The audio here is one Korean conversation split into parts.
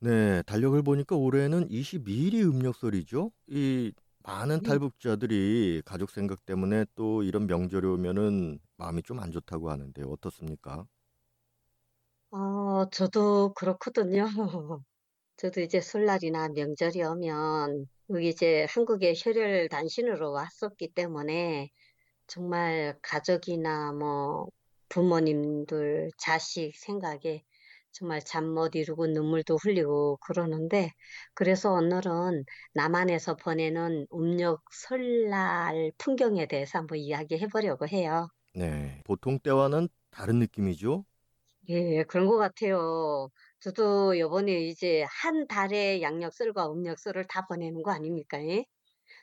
네, 달력을 보니까 올해는 22일이 음력설이죠. 이 많은 네. 탈북자들이 가족 생각 때문에 또 이런 명절이 오면은 마음이 좀 안 좋다고 하는데 어떻습니까? 어, 저도 그렇거든요. 저도 이제 설날이나 명절이 오면 여기 이제 한국에 혈혈 단신으로 왔었기 때문에 정말 가족이나 뭐 부모님들, 자식 생각에 정말 잠 못 이루고 눈물도 흘리고 그러는데 그래서 오늘은 남한에서 보내는 음력 설날 풍경에 대해서 한번 이야기해 보려고 해요. 네, 보통 때와는 다른 느낌이죠. 예, 그런 것 같아요. 저도 요번에 이제 한 달에 양력설과 음력설을 다 보내는 거 아닙니까? 예?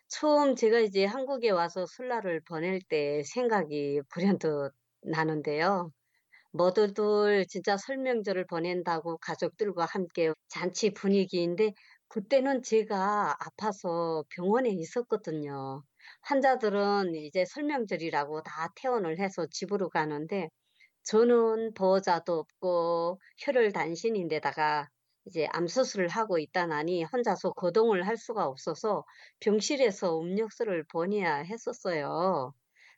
처음 제가 이제 한국에 와서 설날을 보낼 때 생각이 불현듯 나는데요. 모두들 진짜 설명절을 보낸다고 가족들과 함께 잔치 분위기인데 그때는 제가 아파서 병원에 있었거든요. 환자들은 이제 설명절이라고 다 퇴원을 해서 집으로 가는데 저는 보호자도 없고 혈혈 단신인데다가 이제 암 수술을 하고 있다 나니 혼자서 거동을 할 수가 없어서 병실에서 음력설을 보내야 했었어요.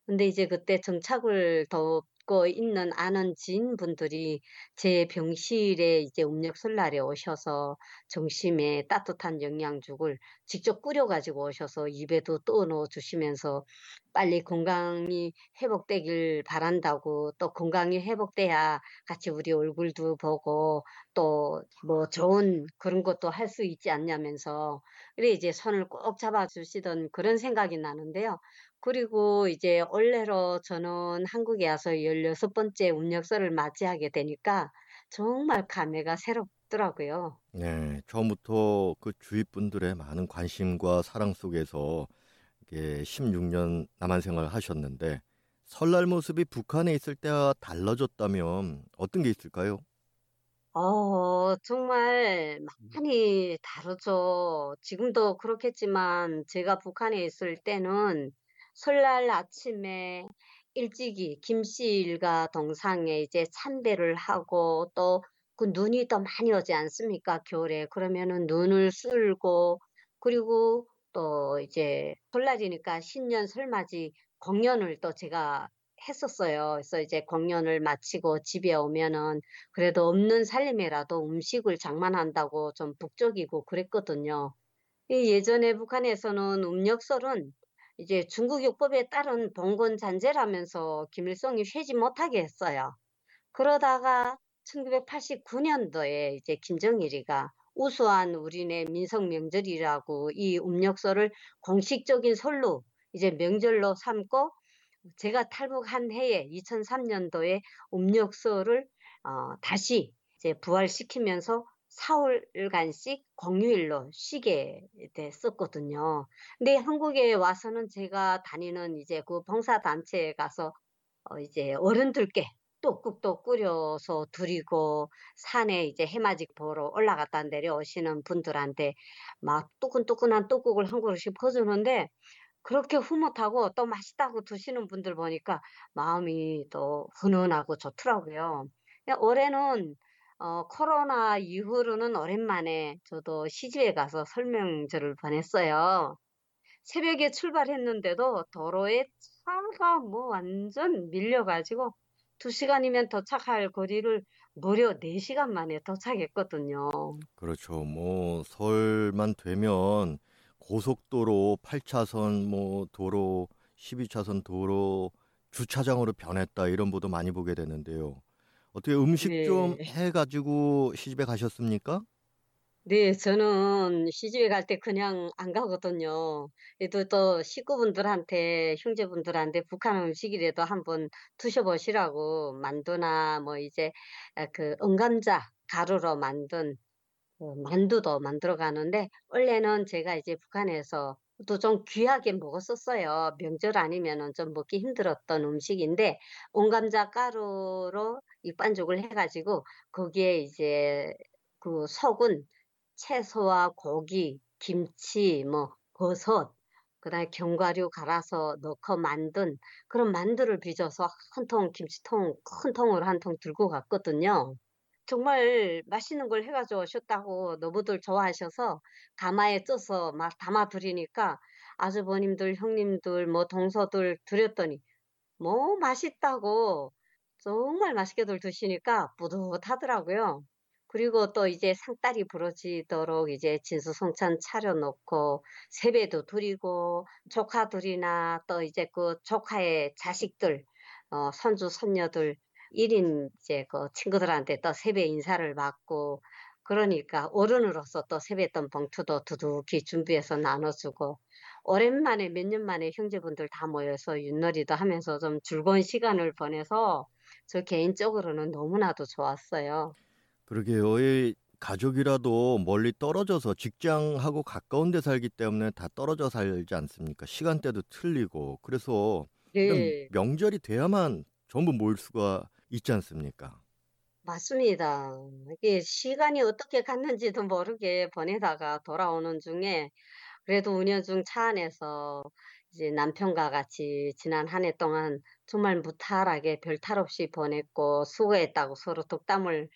근데 이제 그때 정착을 돕고 있는 아는 지인분들이 제 병실에 이제 음력설 날에 오셔서 점심에 따뜻한 영양죽을 직접 끓여가지고 오셔서 입에도 떠 넣어 주시면서 빨리 건강이 회복되길 바란다고 또 건강이 회복돼야 같이 우리 얼굴도 보고 또 뭐 좋은 그런 것도 할 수 있지 않냐면서 그래 이제 손을 꼭 잡아주시던 그런 생각이 나는데요. 그리고 이제 올해로 저는 한국에 와서 열여섯 번째 음력설을 맞이하게 되니까 정말 감회가 새롭더라고요. 네, 처음부터 그 주위 분들의 많은 관심과 사랑 속에서 이게 16년 남한 생활을 하셨는데 설날 모습이 북한에 있을 때와 달라졌다면 어떤 게 있을까요? 어, 정말 많이 다르죠. 지금도 그렇겠지만 제가 북한에 있을 때는 설날 아침에 일찍이 김씨 일가 동상에 이제 참배를 하고 또 그 눈이 더 많이 오지 않습니까? 겨울에. 그러면은 눈을 쓸고 그리고 또 이제 설날이니까 신년 설맞이 공연을 또 제가 했었어요. 그래서 이제 공연을 마치고 집에 오면은 그래도 없는 살림이라도 음식을 장만한다고 좀 북적이고 그랬거든요. 이 예전에 북한에서는 음력설은 이제 중국육법에 따른 봉건 잔재라면서 김일성이 쉬지 못하게 했어요. 그러다가 1989년도에 이제 김정일이가 우수한 우리네 민속 명절이라고 이 음력설을 공식적인 설로 이제 명절로 삼고 제가 탈북한 해에 2003년도에 음력설을 어, 다시 이제 부활시키면서 사흘간씩 공휴일로 쉬게 됐었거든요. 근데 한국에 와서는 제가 다니는 이제 그 봉사단체에 가서 어, 이제 어른들께 떡국도 끓여서 드리고 산에 이제 해맞이 보러 올라갔다 내려오시는 분들한테 막 뜨끈뜨끈한 떡국을 한 그릇씩 퍼주는데 그렇게 흐뭇하고 또 맛있다고 드시는 분들 보니까 마음이 또 훈훈하고 좋더라고요. 올해는 어, 코로나 이후로는 오랜만에 저도 시집에 가서 설명절을 보냈어요. 새벽에 출발했는데도 도로에 차가 뭐 완전 밀려가지고 두 시간이면 도착할 거리를 무려 네 시간 만에 도착했거든요. 그렇죠. 뭐 설만 되면 고속도로 8차선 뭐 도로 12차선 도로 주차장으로 변했다 이런 보도 많이 보게 되는데요. 어떻게 음식 좀 네. 해가지고 시집에 가셨습니까? 네, 저는 시집에 갈 때 그냥 안 가거든요. 그래도 또 식구분들한테, 형제분들한테 북한 음식이라도 한번 드셔보시라고 만두나 뭐 이제 아, 그 응감자 가루로 만든 어 만두도 만들어 가는데 원래는 제가 이제 북한에서 또 좀 귀하게 먹었었어요. 명절 아니면은 좀 먹기 힘들었던 음식인데 온감자 가루로 밑반죽을 해 가지고 거기에 이제 그 속은 채소와 고기, 김치, 뭐 버섯 그다음에 견과류 갈아서 넣고 만든 그런 만두를 빚어서 한 통 김치통 큰 통으로 한 통 들고 갔거든요. 정말 맛있는 걸 해 가지고 오셨다고 너무들 좋아하셔서 가마에 쪄서 막 담아 드리니까 아주버님들, 형님들, 뭐 동서들 드렸더니 뭐 맛있다고 정말 맛있게들 드시니까 뿌듯하더라고요. 그리고 또 이제 상다리 부러지도록 이제 진수성찬 차려 놓고 세배도 드리고 조카들이나 또 이제 그 조카의 자식들 어 손주 손녀들 1인 이제 그 친구들한테 또 세배 인사를 받고 그러니까 어른으로서 또 세뱃돈 봉투도 두둑히 준비해서 나눠 주고 오랜만에 몇 년 만에 형제분들 다 모여서 윷놀이도 하면서 좀 즐거운 시간을 보내서 저 개인적으로는 너무나도 좋았어요. 그러게요. 이 가족이라도 멀리 떨어져서 직장하고 가까운 데 살기 때문에 다 떨어져 살지 않습니까? 시간대도 틀리고. 그래서 네. 명절이 돼야만 전부 모일 수가 있지 않습니까? 맞습니다. 이게 시간이 어떻게 갔는지도 모르게 보내다가 돌아오는 중에 그래도 은연중 차 안에서 이제 남편과 같이 지난 한 해 동안 정말 무탈하게 별 탈 없이 보냈고 수고했다고 서로 덕담을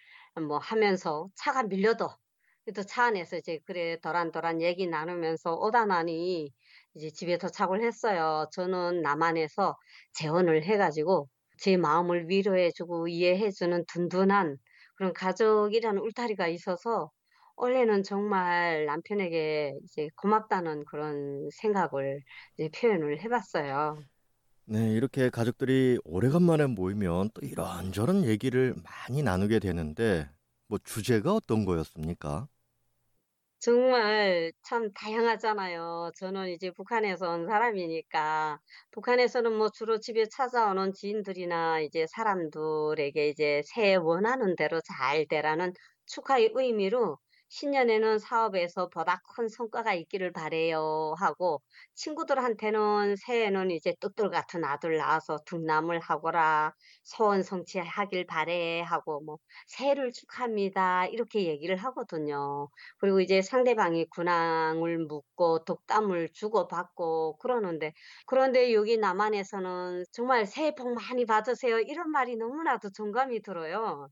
뭐 하면서 차가 밀려도 그래도 차 안에서 이제 그래 도란도란 얘기 나누면서 오다 나니 이제 집에 도착을 했어요. 저는 남한에서 재혼을 해 가지고 제 마음을 위로해 주고 이해해 주는 든든한 그런 가족이라는 울타리가 있어서 원래는 정말 남편에게 이제 고맙다는 그런 생각을 이제 표현을 해 봤어요. 네, 이렇게 가족들이 오래간만에 모이면 또 이런저런 얘기를 많이 나누게 되는데 뭐 주제가 어떤 거였습니까? 정말 참 다양하잖아요. 저는 이제 북한에서 온 사람이니까 북한에서는 뭐 주로 집에 찾아오는 지인들이나 이제 사람들에게 이제 새해 원하는 대로 잘 되라는 축하의 의미로 신년에는 사업에서 보다 큰 성과가 있기를 바래요 하고 친구들한테는 새해에는 이제 뚝들 같은 아들 낳아서 둥남을 하거라 소원 성취하길 바래 하고 뭐 새해를 축하합니다 이렇게 얘기를 하거든요. 그리고 이제 상대방이 근황을 묻고 덕담을 주고받고 그러는데 그런데 여기 남한에서는 정말 "새해 복 많이 받으세요." 이런 말이 너무나도 정감이 들어요.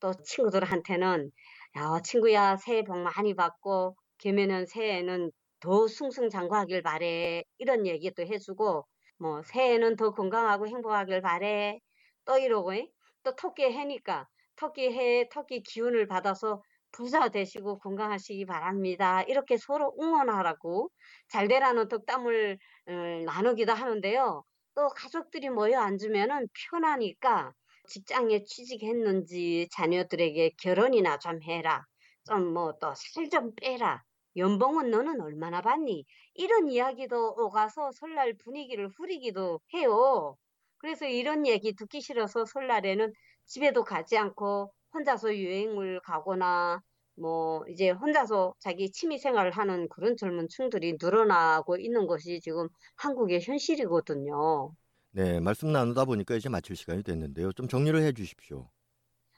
또 친구들한테는 " 야 친구야 새해 복 많이 받고 걔면은 새해에는 더 승승장구하길 바래." 이런 얘기도 해 주고 뭐 "새해에는 더 건강하고 행복하길 바래." 또 이러고 예. 또 토끼 해니까 "토끼 해에 토끼 기운을 받아서 부자 되시고 건강하시기 바랍니다." 이렇게 서로 응원하라고 잘 되라는 덕담을 어 나누기도 하는데요. 또 가족들이 모여 앉으면은 편하니까 직장에 취직했는지 자녀들에게 "결혼이나 좀 해라." 좀 뭐 또 "살 좀 빼라." "연봉은 너는 얼마나 받니?" 이런 이야기도 오가서 설날 분위기를 흐리기도 해요. 그래서 이런 얘기 듣기 싫어서 설날에는 집에도 가지 않고 혼자서 여행을 가거나 뭐 이제 혼자서 자기 취미 생활을 하는 그런 젊은 층들이 늘어나고 있는 것이 지금 한국의 현실이거든요. 네, 말씀 나누다 보니까 이제 마칠 시간이 됐는데요. 좀 정리를 해 주십시오.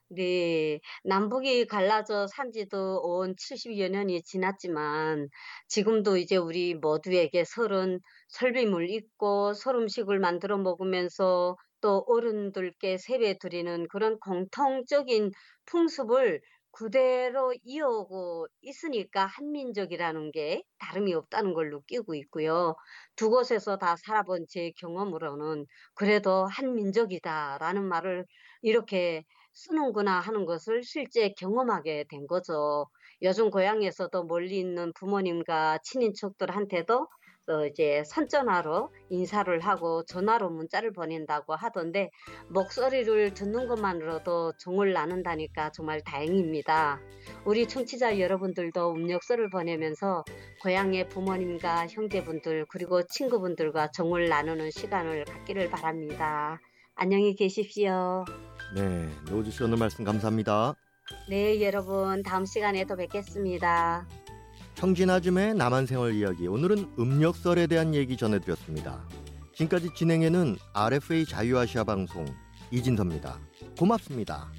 네. 남북이 갈라져 산 지도 온 70여 년이 지났지만 지금도 이제 우리 모두에게 서른 설빔을 잇고 설 음식을 만들어 먹으면서 또 어른들께 세배 드리는 그런 공통적인 풍습을 그대로 이어오고 있으니까 한민족이라는 게 다름이 없다는 걸 느끼고 있고요. 두 곳에서 다 살아본 제 경험으로는 그래도 '한민족이다.'라는 말을 이렇게 쓰는구나 하는 것을 실제 경험하게 된 거죠. 요즘 고향에서도 멀리 있는 부모님과 친인척들한테도 어 이제 선전화로 인사를 하고 전화로 문자를 보낸다고 하던데 목소리를 듣는 것만으로도 정을 나눈다니까 정말 다행입니다. 우리 청취자 여러분들도 음력서를 보내면서 고향의 부모님과 형제분들 그리고 친구분들과 정을 나누는 시간을 갖기를 바랍니다. 안녕히 계십시오. 네, 노우주 씨 오늘 말씀 감사합니다. 네, 여러분 다음 시간에 또 뵙겠습니다. 청진 아줌의 남한 생활 이야기 오늘은 음력설에 대한 얘기 전해드렸습니다. 지금까지 진행에는 RFA 자유아시아 방송 이진섭입니다. 고맙습니다.